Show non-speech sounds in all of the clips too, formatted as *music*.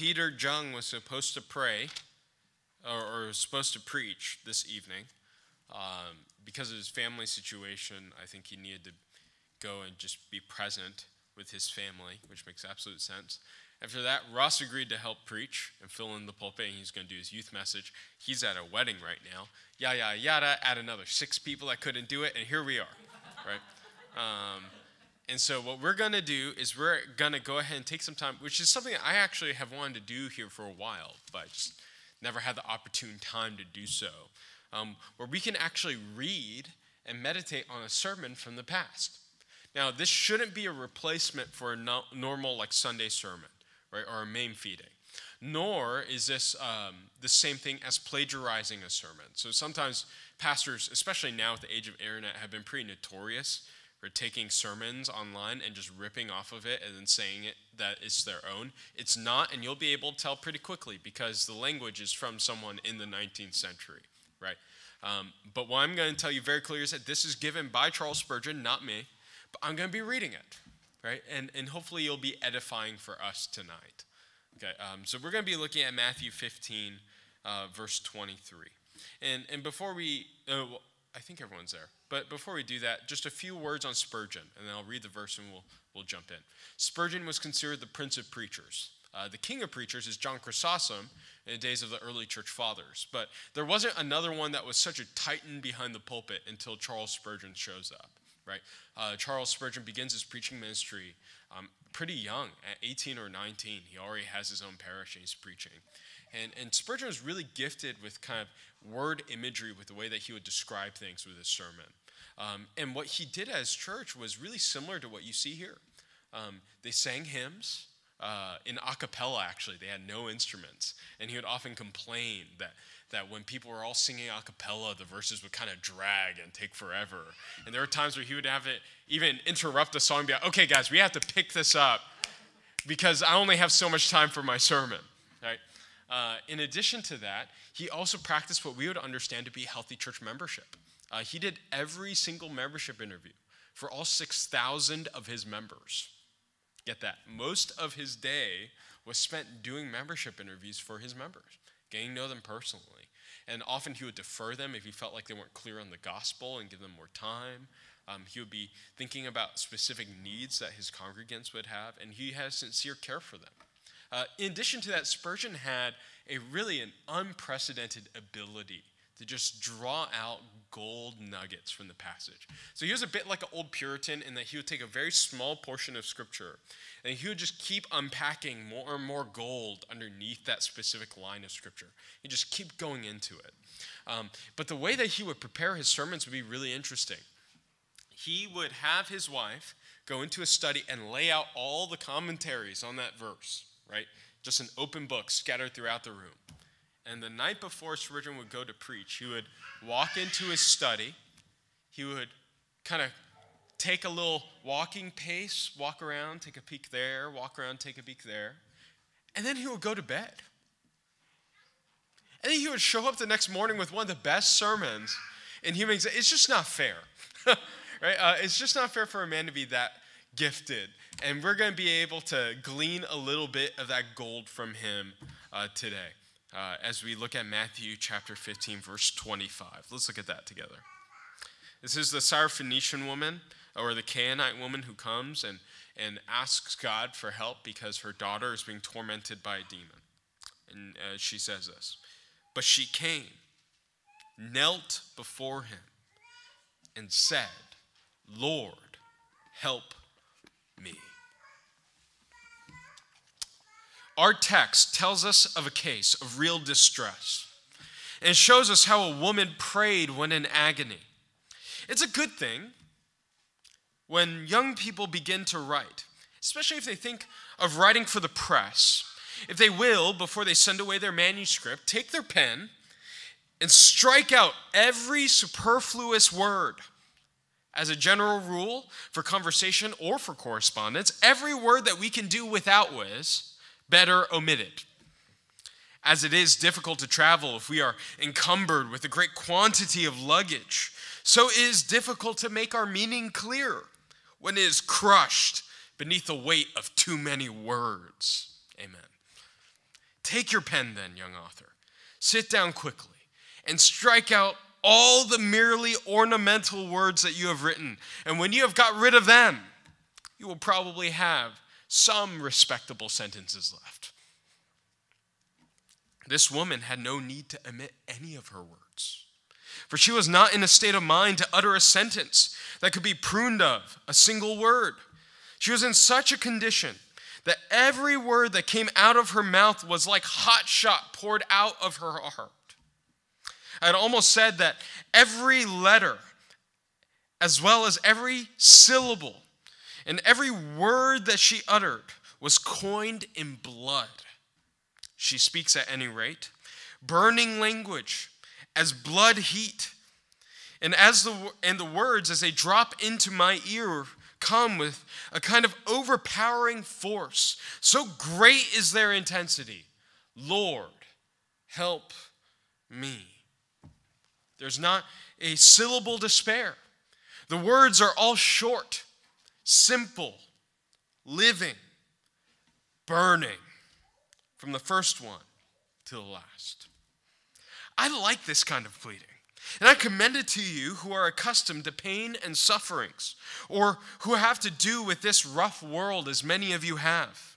Peter Jung was supposed to pray or, or supposed to preach this evening. Um, because of his family situation, I think he needed to go and just be present with his family, which makes absolute sense. After that, Ross agreed to help preach and fill in the pulpit, and he's going to do his youth message. He's at a wedding right now. Yada, yada, yada. Add another six people that couldn't do it, and here we are, *laughs* right? Um, and so, what we're going to do is we're going to go ahead and take some time, which is something I actually have wanted to do here for a while, but just never had the opportune time to do so, um, where we can actually read and meditate on a sermon from the past. Now, this shouldn't be a replacement for a no- normal, like Sunday sermon right, or a main feeding. Nor is this um, the same thing as plagiarizing a sermon. So sometimes pastors, especially now with the age of internet, have been pretty notorious for taking sermons online and just ripping off of it and then saying it that it's their own. It's not, and you'll be able to tell pretty quickly because the language is from someone in the 19th century, right? Um, but what I'm going to tell you very clearly is that this is given by Charles Spurgeon, not me, but I'm going to be reading it right? And, and hopefully you'll be edifying for us tonight. Okay, um, so we're going to be looking at Matthew 15, uh, verse 23. And, and before we, uh, I think everyone's there, but before we do that, just a few words on Spurgeon, and then I'll read the verse and we'll, we'll jump in. Spurgeon was considered the prince of preachers. Uh, the king of preachers is John Chrysostom in the days of the early church fathers. But there wasn't another one that was such a titan behind the pulpit until Charles Spurgeon shows up right? Uh, Charles Spurgeon begins his preaching ministry um, pretty young, at 18 or 19. He already has his own parish and he's preaching. And, and Spurgeon was really gifted with kind of word imagery with the way that he would describe things with his sermon. Um, and what he did as church was really similar to what you see here. Um, they sang hymns. Uh, in a cappella, actually, they had no instruments. And he would often complain that that when people were all singing a cappella, the verses would kind of drag and take forever. And there were times where he would have it even interrupt the song and be like, okay, guys, we have to pick this up because I only have so much time for my sermon, right? Uh, in addition to that, he also practiced what we would understand to be healthy church membership. Uh, he did every single membership interview for all 6,000 of his members. Get that. Most of his day was spent doing membership interviews for his members getting to know them personally. And often he would defer them if he felt like they weren't clear on the gospel and give them more time. Um, he would be thinking about specific needs that his congregants would have, and he has sincere care for them. Uh, in addition to that, Spurgeon had a really an unprecedented ability to just draw out gold nuggets from the passage. So he was a bit like an old Puritan in that he would take a very small portion of scripture and he would just keep unpacking more and more gold underneath that specific line of scripture. He'd just keep going into it. Um, but the way that he would prepare his sermons would be really interesting. He would have his wife go into a study and lay out all the commentaries on that verse, right? Just an open book scattered throughout the room. And the night before Spurgeon would go to preach, he would walk into his study. He would kind of take a little walking pace, walk around, take a peek there, walk around, take a peek there. And then he would go to bed. And then he would show up the next morning with one of the best sermons in human existence. It's just not fair, *laughs* right? Uh, it's just not fair for a man to be that gifted. And we're going to be able to glean a little bit of that gold from him uh, today uh, as we look at Matthew chapter 15, verse 25. Let's look at that together. This is the Syrophoenician woman or the Canaanite woman who comes and, and asks God for help because her daughter is being tormented by a demon. And uh, she says this But she came, knelt before him, and said, Lord, help me. Our text tells us of a case of real distress and shows us how a woman prayed when in agony. It's a good thing when young people begin to write, especially if they think of writing for the press, if they will, before they send away their manuscript, take their pen and strike out every superfluous word. As a general rule, for conversation or for correspondence, every word that we can do without was better omitted. As it is difficult to travel if we are encumbered with a great quantity of luggage, so it is difficult to make our meaning clear when it is crushed beneath the weight of too many words. Amen. Take your pen then, young author. Sit down quickly and strike out all the merely ornamental words that you have written. And when you have got rid of them, you will probably have some respectable sentences left. This woman had no need to omit any of her words, for she was not in a state of mind to utter a sentence that could be pruned of, a single word. She was in such a condition that every word that came out of her mouth was like hot shot poured out of her heart. I had almost said that every letter, as well as every syllable, and every word that she uttered was coined in blood. She speaks at any rate, burning language as blood heat. And as the and the words as they drop into my ear come with a kind of overpowering force. So great is their intensity. Lord, help me. There's not a syllable to spare. The words are all short, simple, living, burning, from the first one to the last. I like this kind of pleading. And I commend it to you who are accustomed to pain and sufferings, or who have to do with this rough world, as many of you have.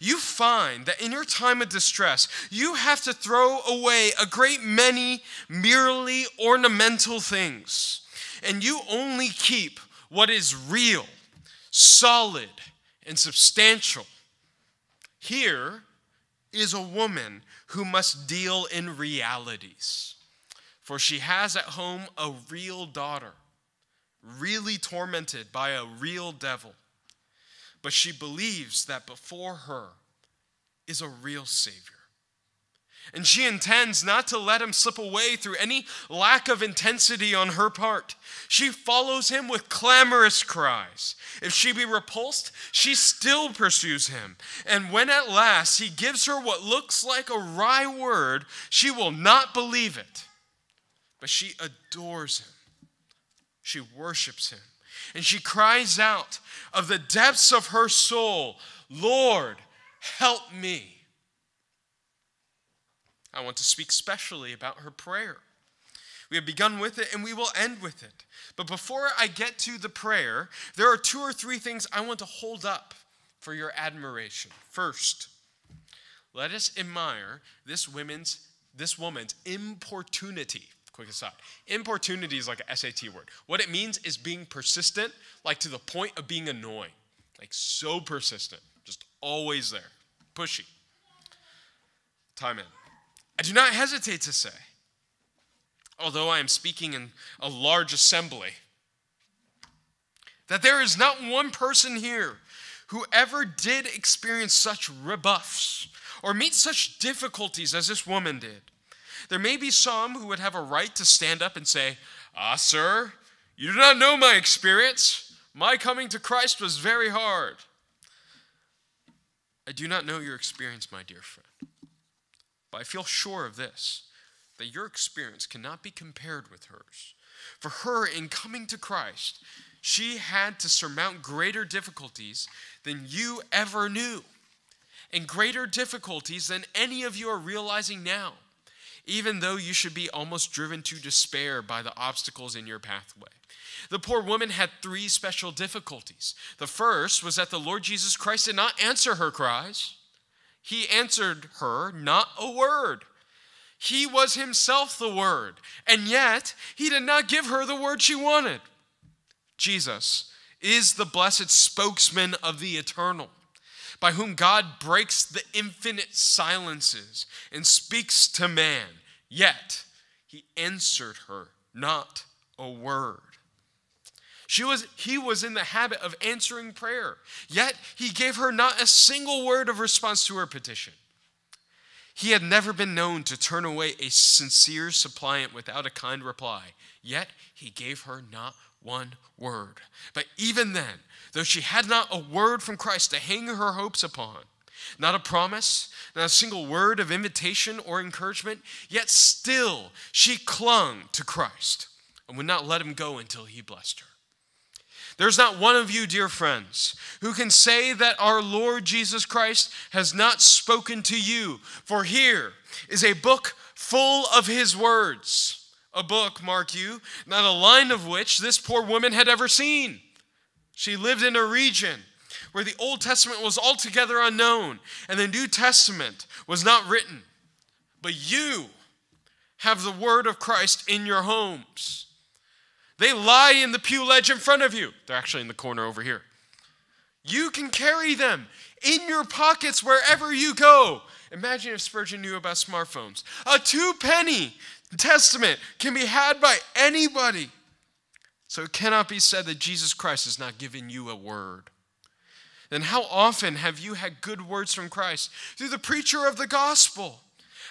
You find that in your time of distress, you have to throw away a great many merely ornamental things, and you only keep what is real, solid, and substantial. Here is a woman who must deal in realities for she has at home a real daughter, really tormented by a real devil. But she believes that before her is a real Savior. And she intends not to let him slip away through any lack of intensity on her part. She follows him with clamorous cries. If she be repulsed, she still pursues him. And when at last he gives her what looks like a wry word, she will not believe it but she adores him. She worships him. And she cries out of the depths of her soul, Lord, help me. I want to speak specially about her prayer. We have begun with it and we will end with it. But before I get to the prayer, there are two or three things I want to hold up for your admiration. First, let us admire this woman's this woman's importunity quick aside. Importunity is like a SAT word. What it means is being persistent, like to the point of being annoying. Like so persistent, just always there. Pushy. Time in. I do not hesitate to say, although I am speaking in a large assembly, that there is not one person here who ever did experience such rebuffs or meet such difficulties as this woman did. There may be some who would have a right to stand up and say, Ah, sir, you do not know my experience. My coming to Christ was very hard. I do not know your experience, my dear friend, but I feel sure of this that your experience cannot be compared with hers. For her, in coming to Christ, she had to surmount greater difficulties than you ever knew, and greater difficulties than any of you are realizing now even though you should be almost driven to despair by the obstacles in your pathway. The poor woman had three special difficulties. The first was that the Lord Jesus Christ did not answer her cries, He answered her not a word. He was Himself the Word, and yet He did not give her the word she wanted. Jesus is the blessed spokesman of the eternal by whom God breaks the infinite silences and speaks to man. Yet he answered her not a word. She was, he was in the habit of answering prayer, yet he gave her not a single word of response to her petition. He had never been known to turn away a sincere suppliant without a kind reply, yet he gave her not one word. But even then, though she had not a word from Christ to hang her hopes upon, not a promise, not a single word of invitation or encouragement, yet still she clung to Christ and would not let him go until he blessed her. There's not one of you, dear friends, who can say that our Lord Jesus Christ has not spoken to you. For here is a book full of his words. A book, mark you, not a line of which this poor woman had ever seen. She lived in a region where the Old Testament was altogether unknown and the New Testament was not written. But you have the word of Christ in your homes. They lie in the pew ledge in front of you. They're actually in the corner over here. You can carry them in your pockets wherever you go. Imagine if Spurgeon knew about smartphones. A two penny testament can be had by anybody. So it cannot be said that Jesus Christ has not given you a word. Then how often have you had good words from Christ through the preacher of the gospel?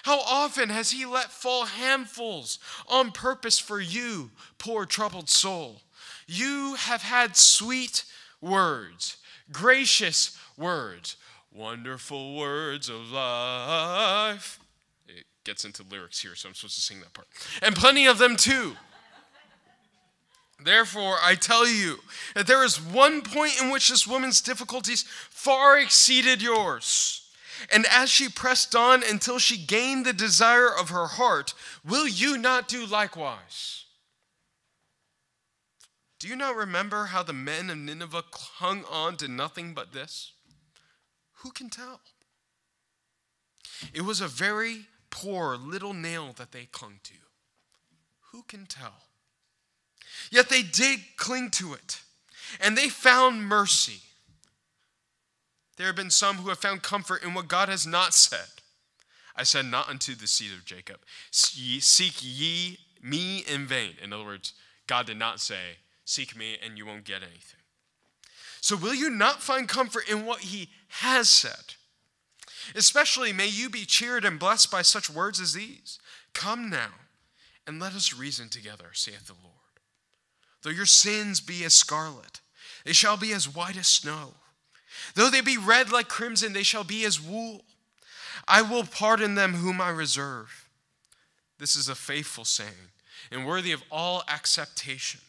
How often has he let fall handfuls on purpose for you, poor troubled soul? You have had sweet words, gracious words, wonderful words of life. It gets into lyrics here, so I'm supposed to sing that part. And plenty of them too. Therefore, I tell you that there is one point in which this woman's difficulties far exceeded yours. And as she pressed on until she gained the desire of her heart, will you not do likewise? Do you not remember how the men of Nineveh hung on to nothing but this? Who can tell? It was a very poor little nail that they clung to. Who can tell? Yet they did cling to it, and they found mercy. There have been some who have found comfort in what God has not said. I said, Not unto the seed of Jacob. Seek ye me in vain. In other words, God did not say, Seek me and you won't get anything. So, will you not find comfort in what he has said? Especially, may you be cheered and blessed by such words as these Come now, and let us reason together, saith the Lord. Though your sins be as scarlet, they shall be as white as snow. Though they be red like crimson, they shall be as wool. I will pardon them whom I reserve. This is a faithful saying and worthy of all acceptation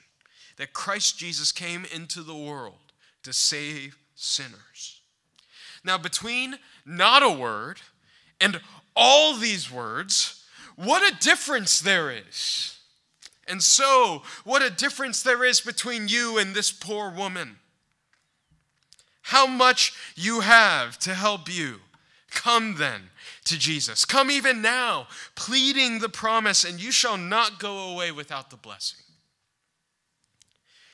that Christ Jesus came into the world to save sinners. Now, between not a word and all these words, what a difference there is. And so, what a difference there is between you and this poor woman how much you have to help you. Come then to Jesus. Come even now, pleading the promise, and you shall not go away without the blessing.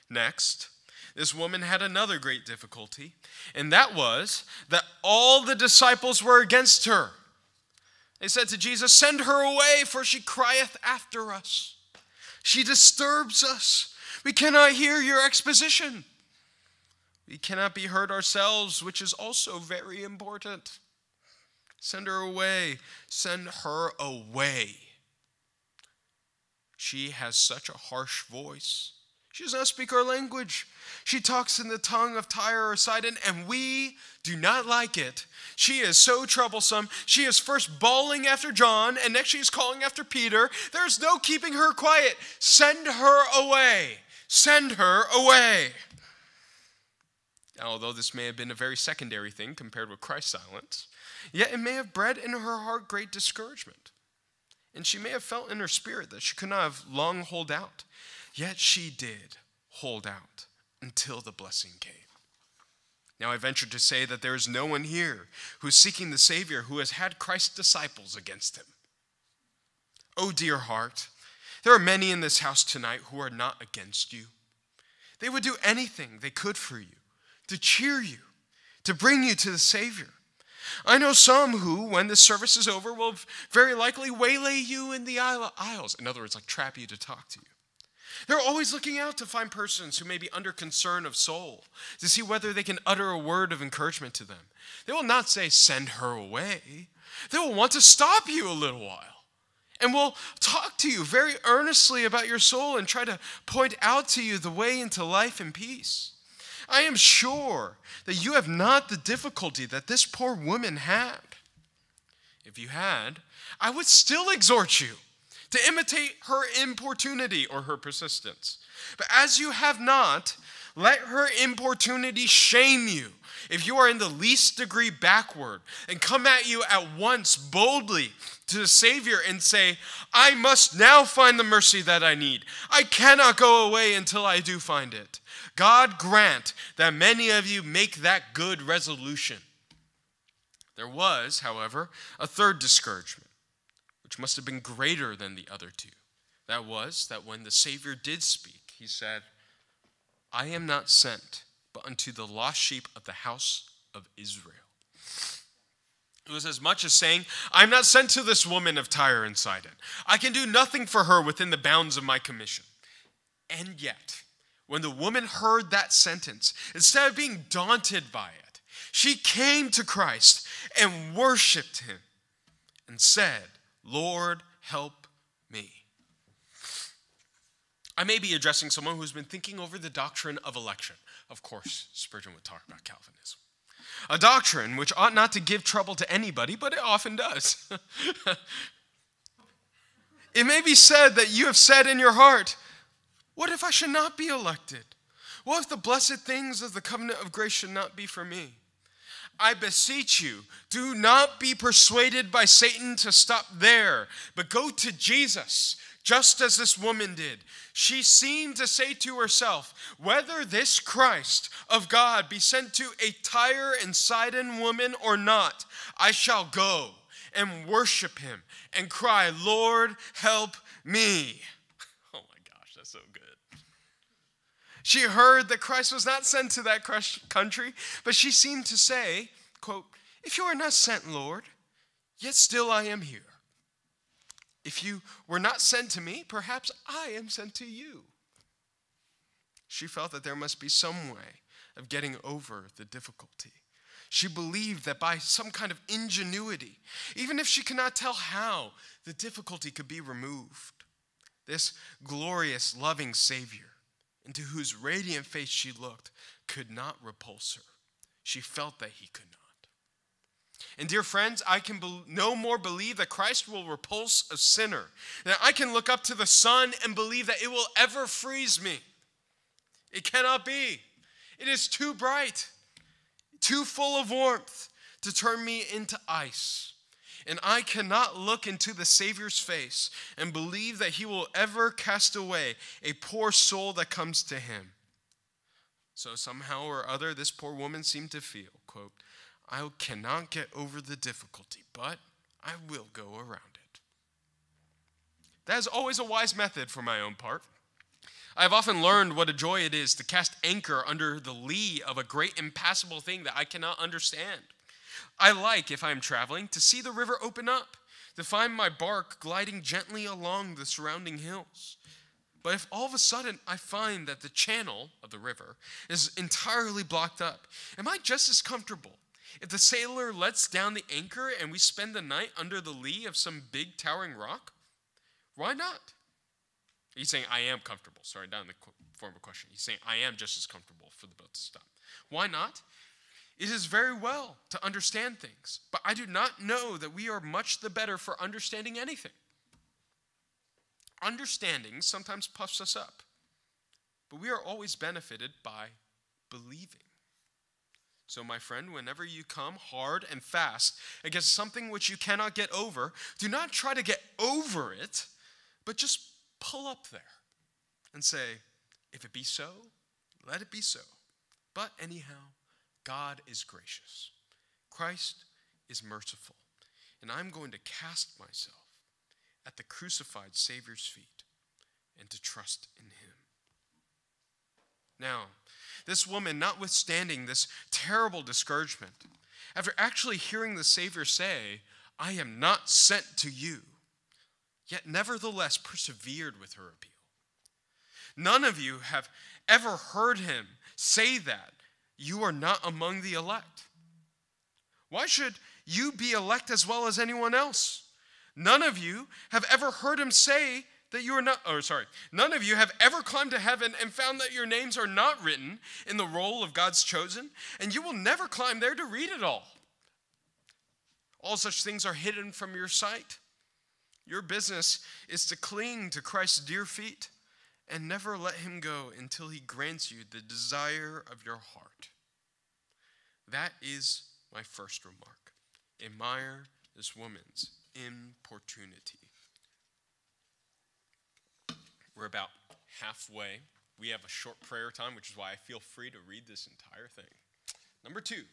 Next, this woman had another great difficulty, and that was that all the disciples were against her. They said to Jesus, Send her away, for she crieth after us. She disturbs us. We cannot hear your exposition. We cannot be heard ourselves, which is also very important. Send her away. Send her away. She has such a harsh voice. She does not speak our language. She talks in the tongue of Tyre or Sidon, and we do not like it. She is so troublesome. She is first bawling after John, and next she is calling after Peter. There's no keeping her quiet. Send her away. Send her away. Now, although this may have been a very secondary thing compared with Christ's silence, yet it may have bred in her heart great discouragement. And she may have felt in her spirit that she could not have long hold out. Yet she did hold out until the blessing came. Now, I venture to say that there is no one here who is seeking the Savior who has had Christ's disciples against him. Oh, dear heart, there are many in this house tonight who are not against you. They would do anything they could for you to cheer you, to bring you to the Savior. I know some who, when the service is over, will very likely waylay you in the aisles. In other words, like trap you to talk to you. They're always looking out to find persons who may be under concern of soul, to see whether they can utter a word of encouragement to them. They will not say, send her away. They will want to stop you a little while and will talk to you very earnestly about your soul and try to point out to you the way into life and peace. I am sure that you have not the difficulty that this poor woman had. If you had, I would still exhort you to imitate her importunity or her persistence. But as you have not, Let her importunity shame you if you are in the least degree backward and come at you at once boldly to the Savior and say, I must now find the mercy that I need. I cannot go away until I do find it. God grant that many of you make that good resolution. There was, however, a third discouragement, which must have been greater than the other two. That was that when the Savior did speak, he said, I am not sent but unto the lost sheep of the house of Israel. It was as much as saying, I'm not sent to this woman of Tyre and Sidon. I can do nothing for her within the bounds of my commission. And yet, when the woman heard that sentence, instead of being daunted by it, she came to Christ and worshiped him and said, Lord, help me. I may be addressing someone who's been thinking over the doctrine of election. Of course, Spurgeon would talk about Calvinism. A doctrine which ought not to give trouble to anybody, but it often does. *laughs* it may be said that you have said in your heart, What if I should not be elected? What if the blessed things of the covenant of grace should not be for me? I beseech you, do not be persuaded by Satan to stop there, but go to Jesus just as this woman did. She seemed to say to herself, Whether this Christ of God be sent to a Tyre and Sidon woman or not, I shall go and worship him and cry, Lord, help me. Oh my gosh, that's so good. She heard that Christ was not sent to that country, but she seemed to say, quote, If you are not sent, Lord, yet still I am here. If you were not sent to me, perhaps I am sent to you. She felt that there must be some way of getting over the difficulty. She believed that by some kind of ingenuity, even if she could not tell how, the difficulty could be removed. This glorious, loving Savior, into whose radiant face she looked, could not repulse her. She felt that he could not. And dear friends, I can be- no more believe that Christ will repulse a sinner than I can look up to the sun and believe that it will ever freeze me. It cannot be. It is too bright, too full of warmth to turn me into ice. And I cannot look into the Savior's face and believe that he will ever cast away a poor soul that comes to him. So somehow or other, this poor woman seemed to feel, quote, I cannot get over the difficulty, but I will go around it. That is always a wise method for my own part. I have often learned what a joy it is to cast anchor under the lee of a great impassable thing that I cannot understand. I like, if I am traveling, to see the river open up, to find my bark gliding gently along the surrounding hills. But if all of a sudden I find that the channel of the river is entirely blocked up, am I just as comfortable if the sailor lets down the anchor and we spend the night under the lee of some big towering rock, why not? He's saying, I am comfortable. Sorry, down in the form of question. He's saying, I am just as comfortable for the boat to stop. Why not? It is very well to understand things, but I do not know that we are much the better for understanding anything. Understanding sometimes puffs us up, but we are always benefited by believing. So, my friend, whenever you come hard and fast against something which you cannot get over, do not try to get over it, but just pull up there and say, If it be so, let it be so. But anyhow, God is gracious, Christ is merciful, and I'm going to cast myself at the crucified Savior's feet and to trust in Him. Now, this woman, notwithstanding this terrible discouragement, after actually hearing the Savior say, I am not sent to you, yet nevertheless persevered with her appeal. None of you have ever heard him say that you are not among the elect. Why should you be elect as well as anyone else? None of you have ever heard him say that you are not, or sorry, none of you have ever climbed to heaven and found that your names are not written in the roll of God's chosen, and you will never climb there to read it all. All such things are hidden from your sight. Your business is to cling to Christ's dear feet and never let him go until he grants you the desire of your heart. That is my first remark. Admire this woman's importunity. We're about halfway. We have a short prayer time, which is why I feel free to read this entire thing. Number two.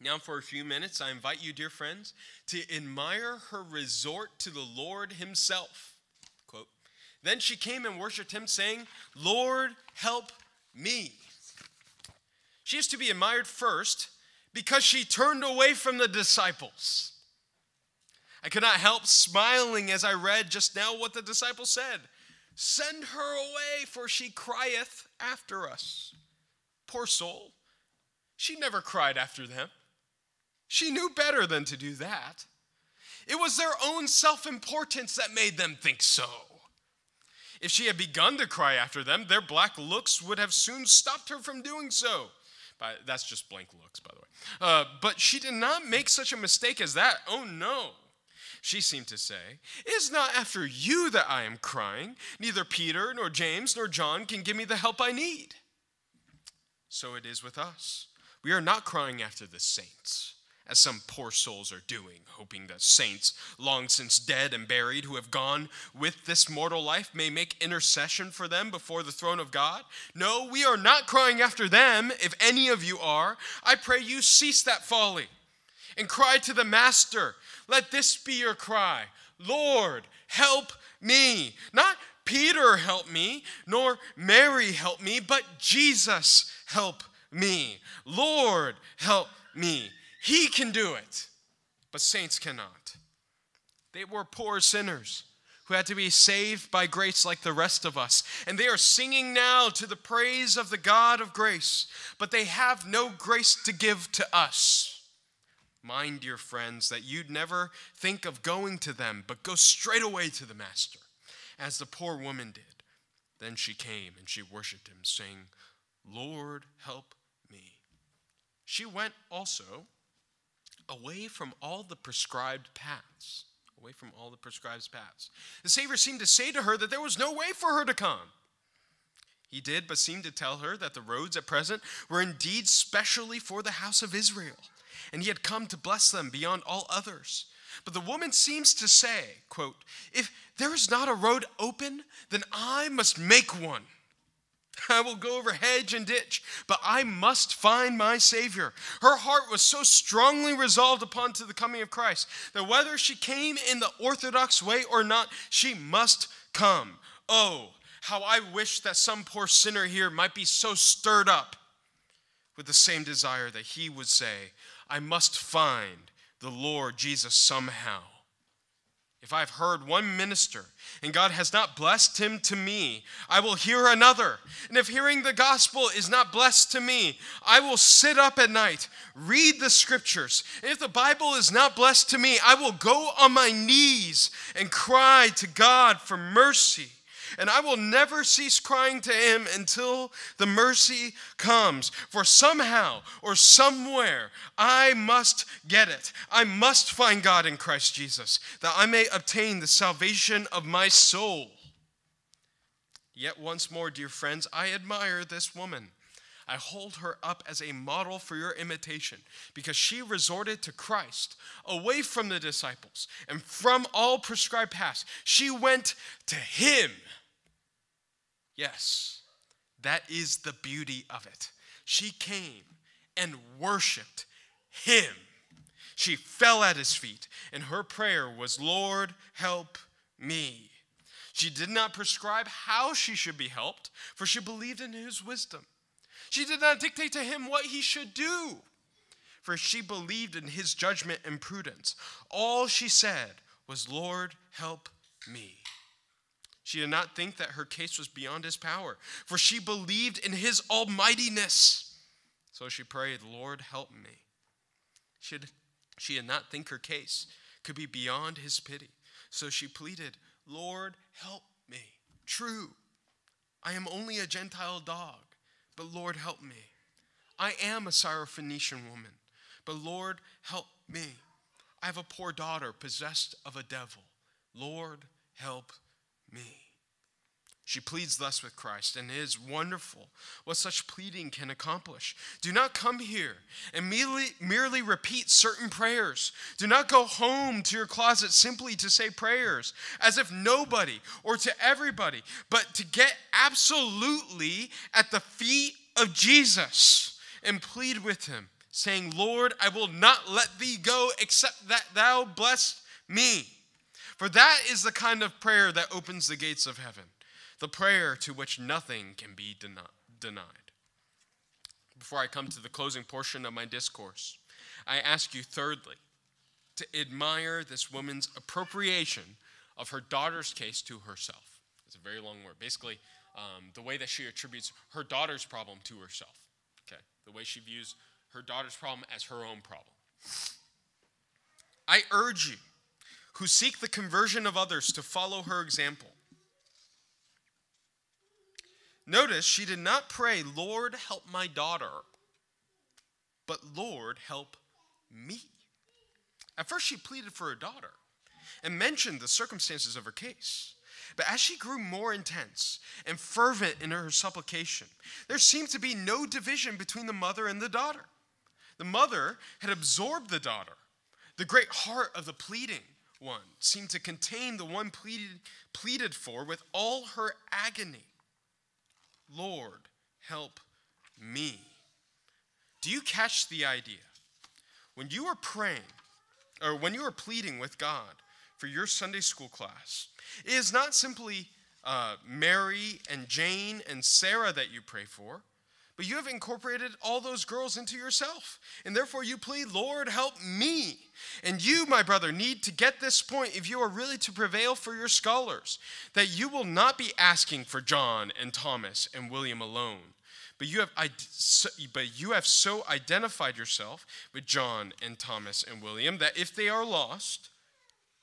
Now, for a few minutes, I invite you, dear friends, to admire her resort to the Lord Himself. Then she came and worshiped Him, saying, Lord, help me. She is to be admired first because she turned away from the disciples. I could not help smiling as I read just now what the disciples said. Send her away, for she crieth after us. Poor soul. She never cried after them. She knew better than to do that. It was their own self importance that made them think so. If she had begun to cry after them, their black looks would have soon stopped her from doing so. But that's just blank looks, by the way. Uh, but she did not make such a mistake as that. Oh no. She seemed to say, It is not after you that I am crying. Neither Peter, nor James, nor John can give me the help I need. So it is with us. We are not crying after the saints, as some poor souls are doing, hoping that saints, long since dead and buried, who have gone with this mortal life, may make intercession for them before the throne of God. No, we are not crying after them. If any of you are, I pray you cease that folly and cry to the Master let this be your cry Lord, help me. Not Peter, help me, nor Mary, help me, but Jesus, help me. Lord, help me. He can do it, but saints cannot. They were poor sinners who had to be saved by grace like the rest of us. And they are singing now to the praise of the God of grace, but they have no grace to give to us. Mind, dear friends, that you'd never think of going to them, but go straight away to the Master, as the poor woman did. Then she came and she worshiped him, saying, Lord, help me. She went also away from all the prescribed paths. Away from all the prescribed paths. The Savior seemed to say to her that there was no way for her to come. He did but seemed to tell her that the roads at present were indeed specially for the house of Israel and he had come to bless them beyond all others. But the woman seems to say, quote, If there is not a road open, then I must make one. I will go over hedge and ditch, but I must find my Savior. Her heart was so strongly resolved upon to the coming of Christ that whether she came in the orthodox way or not, she must come. Oh, how I wish that some poor sinner here might be so stirred up with the same desire that he would say, I must find the Lord Jesus somehow. If I've heard one minister and God has not blessed him to me, I will hear another. And if hearing the gospel is not blessed to me, I will sit up at night, read the scriptures. And if the Bible is not blessed to me, I will go on my knees and cry to God for mercy and I will never cease crying to him until the mercy comes. For somehow or somewhere, I must get it. I must find God in Christ Jesus, that I may obtain the salvation of my soul. Yet once more, dear friends, I admire this woman. I hold her up as a model for your imitation because she resorted to Christ away from the disciples and from all prescribed paths. She went to Him Yes, that is the beauty of it. She came and worshiped him. She fell at his feet, and her prayer was, Lord, help me. She did not prescribe how she should be helped, for she believed in his wisdom. She did not dictate to him what he should do, for she believed in his judgment and prudence. All she said was, Lord, help me. She did not think that her case was beyond his power, for she believed in his almightiness. So she prayed, Lord, help me. She did, she did not think her case could be beyond his pity. So she pleaded, Lord, help me. True, I am only a Gentile dog, but Lord, help me. I am a Syrophoenician woman, but Lord, help me. I have a poor daughter possessed of a devil. Lord, help me. She pleads thus with Christ, and it is wonderful what such pleading can accomplish. Do not come here and merely, merely repeat certain prayers. Do not go home to your closet simply to say prayers, as if nobody or to everybody, but to get absolutely at the feet of Jesus and plead with him, saying, Lord, I will not let thee go except that thou bless me. For that is the kind of prayer that opens the gates of heaven the prayer to which nothing can be denied. Before I come to the closing portion of my discourse, I ask you, thirdly, to admire this woman's appropriation of her daughter's case to herself. It's a very long word. Basically, um, the way that she attributes her daughter's problem to herself. Okay, the way she views her daughter's problem as her own problem. I urge you, who seek the conversion of others, to follow her example. Notice she did not pray, Lord, help my daughter, but Lord, help me. At first, she pleaded for her daughter and mentioned the circumstances of her case. But as she grew more intense and fervent in her supplication, there seemed to be no division between the mother and the daughter. The mother had absorbed the daughter. The great heart of the pleading one seemed to contain the one pleaded, pleaded for with all her agony. Lord, help me. Do you catch the idea? When you are praying, or when you are pleading with God for your Sunday school class, it is not simply uh, Mary and Jane and Sarah that you pray for. But you have incorporated all those girls into yourself. And therefore you plead, Lord, help me. And you, my brother, need to get this point if you are really to prevail for your scholars, that you will not be asking for John and Thomas and William alone. But you have, but you have so identified yourself with John and Thomas and William that if they are lost,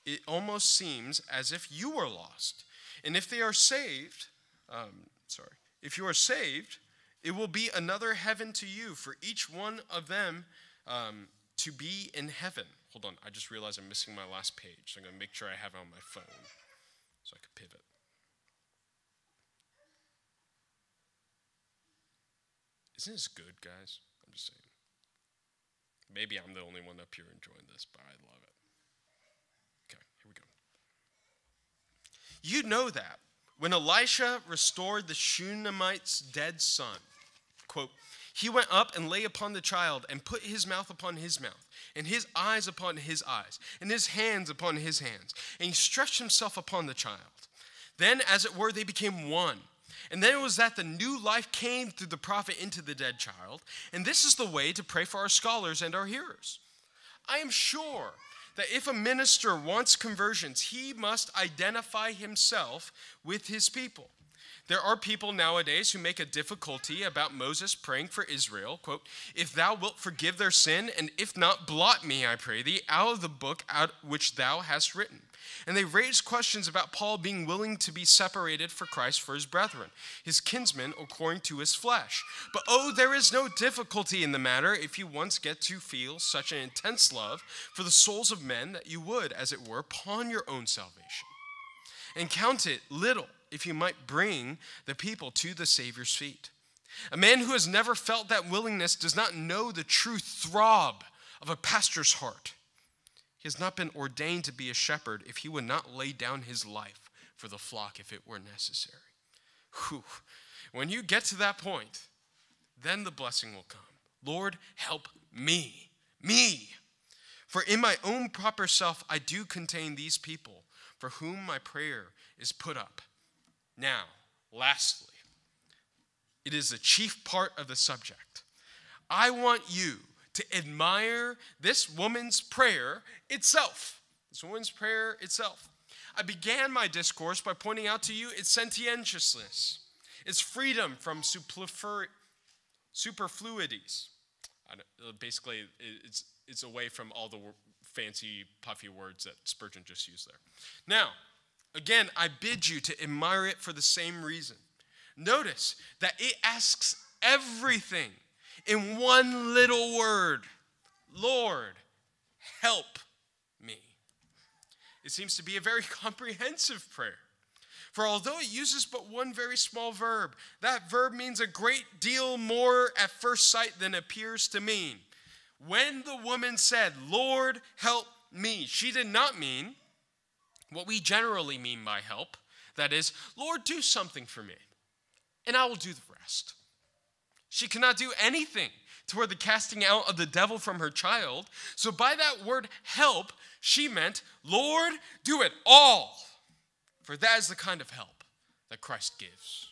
it almost seems as if you are lost. And if they are saved, um, sorry, if you are saved, it will be another heaven to you for each one of them um, to be in heaven. Hold on, I just realized I'm missing my last page. So I'm going to make sure I have it on my phone so I can pivot. Isn't this good, guys? I'm just saying. Maybe I'm the only one up here enjoying this, but I love it. Okay, here we go. You know that when Elisha restored the Shunammite's dead son, Quote, he went up and lay upon the child and put his mouth upon his mouth and his eyes upon his eyes and his hands upon his hands and he stretched himself upon the child. Then as it were they became one. And then it was that the new life came through the prophet into the dead child. And this is the way to pray for our scholars and our hearers. I am sure that if a minister wants conversions he must identify himself with his people there are people nowadays who make a difficulty about Moses praying for Israel. Quote, If thou wilt forgive their sin, and if not, blot me, I pray thee, out of the book out which thou hast written. And they raise questions about Paul being willing to be separated for Christ for his brethren, his kinsmen according to his flesh. But oh, there is no difficulty in the matter if you once get to feel such an intense love for the souls of men that you would, as it were, pawn your own salvation. And count it little if you might bring the people to the Savior's feet. A man who has never felt that willingness does not know the true throb of a pastor's heart. He has not been ordained to be a shepherd if he would not lay down his life for the flock if it were necessary. Whew. When you get to that point, then the blessing will come. Lord, help me, me. For in my own proper self, I do contain these people for whom my prayer is put up. Now, lastly, it is the chief part of the subject. I want you to admire this woman's prayer itself. This woman's prayer itself. I began my discourse by pointing out to you its sententiousness, its freedom from superfluities. Uh, basically, it's, it's away from all the fancy, puffy words that Spurgeon just used there. Now, Again, I bid you to admire it for the same reason. Notice that it asks everything in one little word Lord, help me. It seems to be a very *laughs* comprehensive prayer. For although it uses but one very small verb, that verb means a great deal more at first sight than appears to mean. When the woman said, Lord, help me, she did not mean what we generally mean by help that is, Lord, do something for me, and I will do the rest. She cannot do anything toward the casting out of the devil from her child. So, by that word help, she meant, Lord, do it all. For that is the kind of help that Christ gives.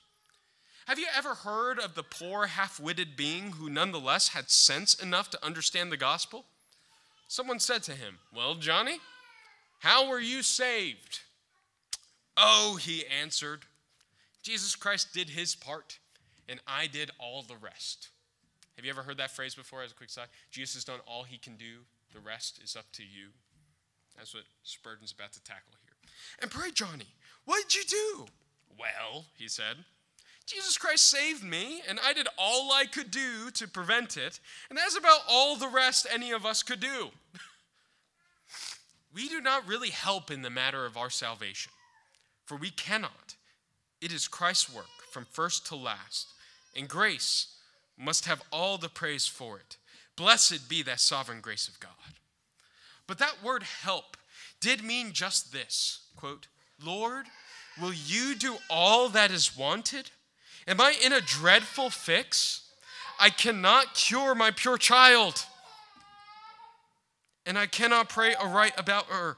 Have you ever heard of the poor, half witted being who nonetheless had sense enough to understand the gospel? Someone said to him, Well, Johnny, how were you saved? Oh, he answered, Jesus Christ did his part, and I did all the rest. Have you ever heard that phrase before as a quick side? Jesus has done all he can do, the rest is up to you. That's what Spurgeon's about to tackle here. And pray, Johnny, what did you do? Well, he said, Jesus Christ saved me, and I did all I could do to prevent it, and that's about all the rest any of us could do. *laughs* we do not really help in the matter of our salvation, for we cannot. It is Christ's work from first to last, and grace must have all the praise for it. Blessed be that sovereign grace of God. But that word help did mean just this quote, Lord, will you do all that is wanted? Am I in a dreadful fix? I cannot cure my pure child, and I cannot pray aright about her.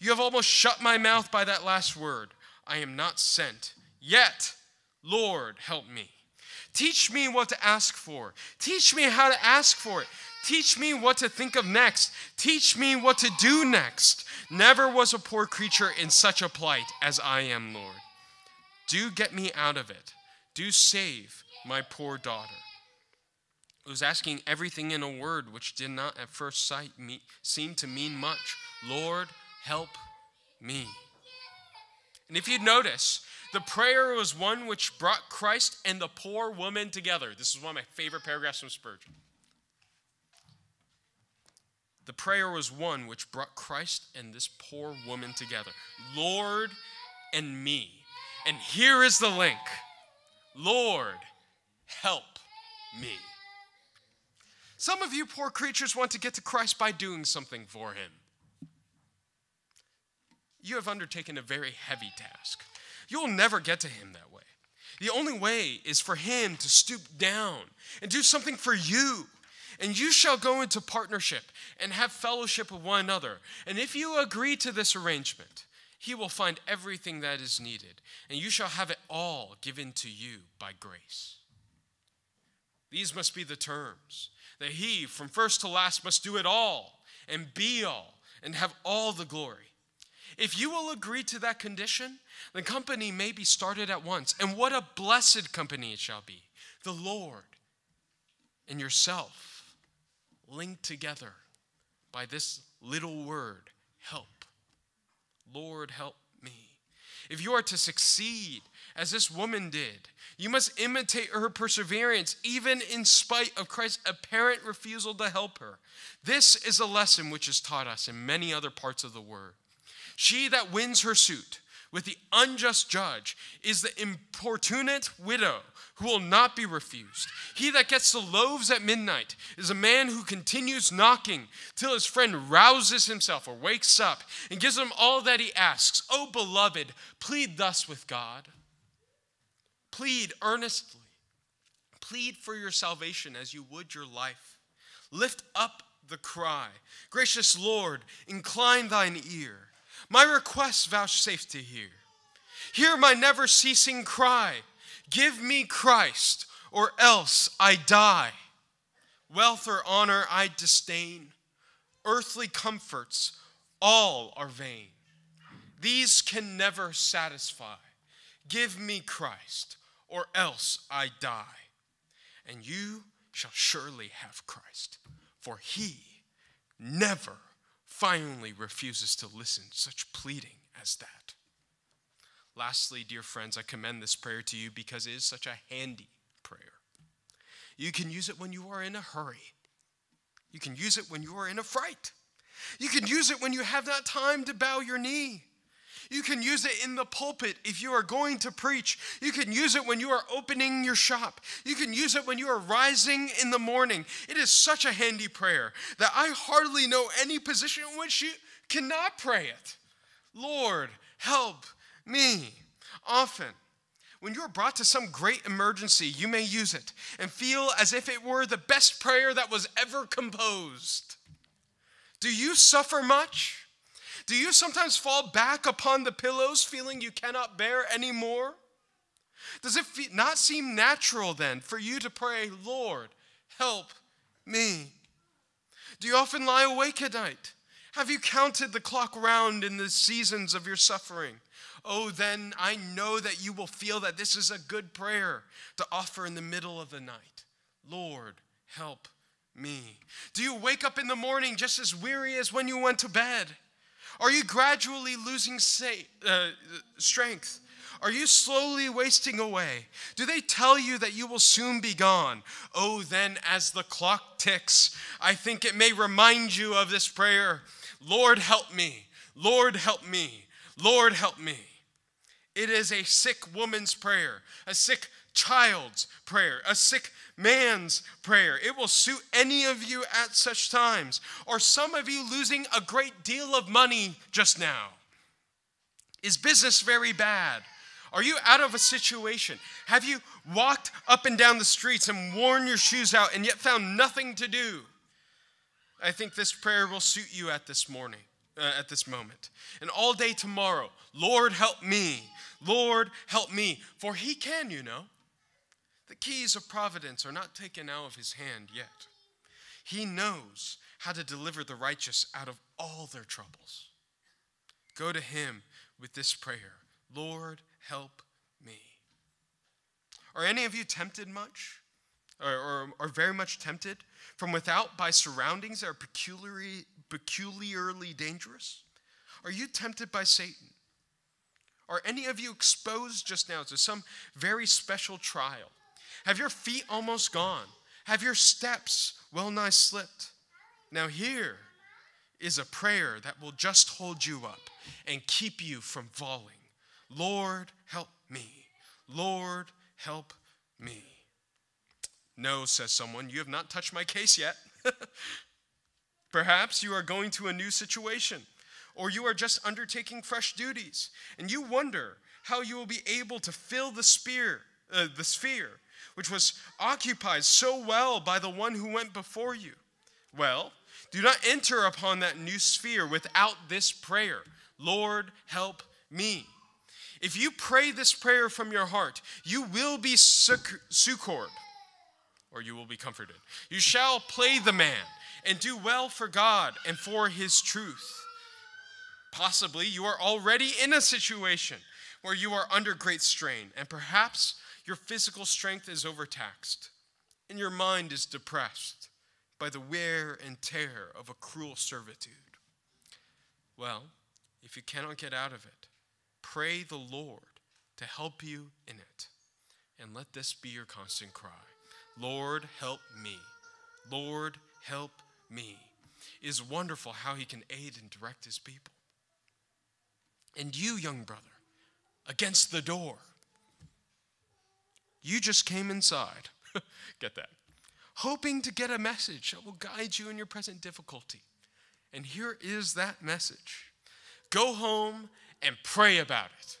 You have almost shut my mouth by that last word. I am not sent. Yet, Lord, help me. Teach me what to ask for. Teach me how to ask for it. Teach me what to think of next. Teach me what to do next. Never was a poor creature in such a plight as I am, Lord. Do get me out of it. Do save my poor daughter. It was asking everything in a word which did not at first sight seem to mean much. Lord, help me. And if you'd notice, the prayer was one which brought Christ and the poor woman together. This is one of my favorite paragraphs from Spurgeon. The prayer was one which brought Christ and this poor woman together. Lord and me. And here is the link Lord, help me. Some of you poor creatures want to get to Christ by doing something for him. You have undertaken a very heavy task. You'll never get to him that way. The only way is for him to stoop down and do something for you. And you shall go into partnership and have fellowship with one another. And if you agree to this arrangement, he will find everything that is needed, and you shall have it all given to you by grace. These must be the terms that he, from first to last, must do it all and be all and have all the glory. If you will agree to that condition, the company may be started at once. And what a blessed company it shall be! The Lord and yourself linked together by this little word, help. Lord, help me. If you are to succeed as this woman did, you must imitate her perseverance, even in spite of Christ's apparent refusal to help her. This is a lesson which is taught us in many other parts of the Word. She that wins her suit with the unjust judge is the importunate widow who will not be refused. He that gets the loaves at midnight is a man who continues knocking till his friend rouses himself or wakes up and gives him all that he asks. Oh, beloved, plead thus with God. Plead earnestly. Plead for your salvation as you would your life. Lift up the cry. Gracious Lord, incline thine ear. My request vouchsafe to hear. Hear my never ceasing cry. Give me Christ, or else I die. Wealth or honor I disdain. Earthly comforts, all are vain. These can never satisfy. Give me Christ, or else I die. And you shall surely have Christ, for he never finally refuses to listen such pleading as that. Lastly, dear friends, I commend this prayer to you because it is such a handy prayer. You can use it when you are in a hurry. You can use it when you are in a fright. You can use it when you have not time to bow your knee. You can use it in the pulpit if you are going to preach. You can use it when you are opening your shop. You can use it when you are rising in the morning. It is such a handy prayer that I hardly know any position in which you cannot pray it. Lord, help me. Often, when you are brought to some great emergency, you may use it and feel as if it were the best prayer that was ever composed. Do you suffer much? Do you sometimes fall back upon the pillows feeling you cannot bear anymore? Does it not seem natural then for you to pray, Lord, help me? Do you often lie awake at night? Have you counted the clock round in the seasons of your suffering? Oh, then I know that you will feel that this is a good prayer to offer in the middle of the night. Lord, help me. Do you wake up in the morning just as weary as when you went to bed? Are you gradually losing say, uh, strength? Are you slowly wasting away? Do they tell you that you will soon be gone? Oh, then, as the clock ticks, I think it may remind you of this prayer Lord, help me. Lord, help me. Lord, help me. It is a sick woman's prayer, a sick child's prayer, a sick man's prayer. It will suit any of you at such times. Or some of you losing a great deal of money just now. Is business very bad? Are you out of a situation? Have you walked up and down the streets and worn your shoes out and yet found nothing to do? I think this prayer will suit you at this morning, uh, at this moment. And all day tomorrow, Lord, help me. Lord, help me. For He can, you know. The keys of providence are not taken out of his hand yet. He knows how to deliver the righteous out of all their troubles. Go to him with this prayer Lord, help me. Are any of you tempted much? Or, or are very much tempted from without by surroundings that are peculiarly, peculiarly dangerous? Are you tempted by Satan? Are any of you exposed just now to some very special trial? Have your feet almost gone? Have your steps well nigh slipped? Now, here is a prayer that will just hold you up and keep you from falling. Lord, help me. Lord, help me. No, says someone, you have not touched my case yet. *laughs* Perhaps you are going to a new situation, or you are just undertaking fresh duties, and you wonder how you will be able to fill the sphere, uh, the sphere which was occupied so well by the one who went before you. Well, do not enter upon that new sphere without this prayer Lord, help me. If you pray this prayer from your heart, you will be succored, or you will be comforted. You shall play the man and do well for God and for his truth. Possibly you are already in a situation where you are under great strain, and perhaps your physical strength is overtaxed, and your mind is depressed by the wear and tear of a cruel servitude. Well, if you cannot get out of it, pray the Lord to help you in it. And let this be your constant cry Lord, help me. Lord, help me. It is wonderful how he can aid and direct his people. And you, young brother, against the door, you just came inside. *laughs* get that. Hoping to get a message that will guide you in your present difficulty. And here is that message go home and pray about it.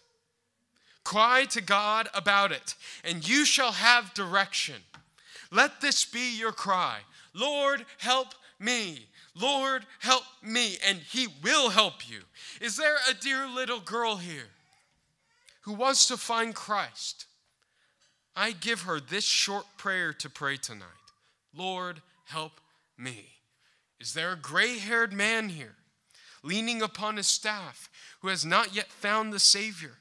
Cry to God about it, and you shall have direction. Let this be your cry Lord, help me. Lord, help me. And He will help you. Is there a dear little girl here who wants to find Christ? I give her this short prayer to pray tonight Lord, help me. Is there a gray haired man here, leaning upon his staff, who has not yet found the Savior?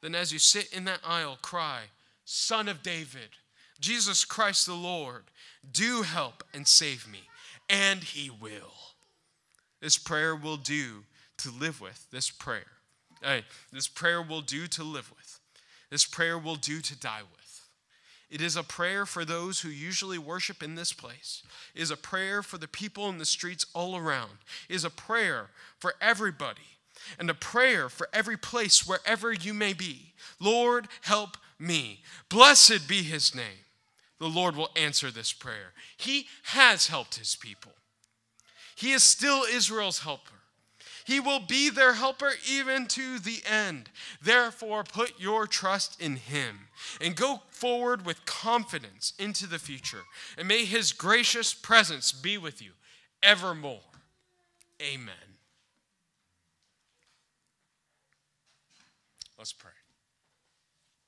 Then, as you sit in that aisle, cry, Son of David, Jesus Christ the Lord, do help and save me. And he will. This prayer will do to live with. This prayer. Hey, this prayer will do to live with. This prayer will do to die with. It is a prayer for those who usually worship in this place. It is a prayer for the people in the streets all around. It is a prayer for everybody. and a prayer for every place wherever you may be. Lord, help me. Blessed be his name. The Lord will answer this prayer. He has helped his people. He is still Israel's helper. He will be their helper even to the end. Therefore, put your trust in Him and go forward with confidence into the future. And may His gracious presence be with you evermore. Amen. Let's pray.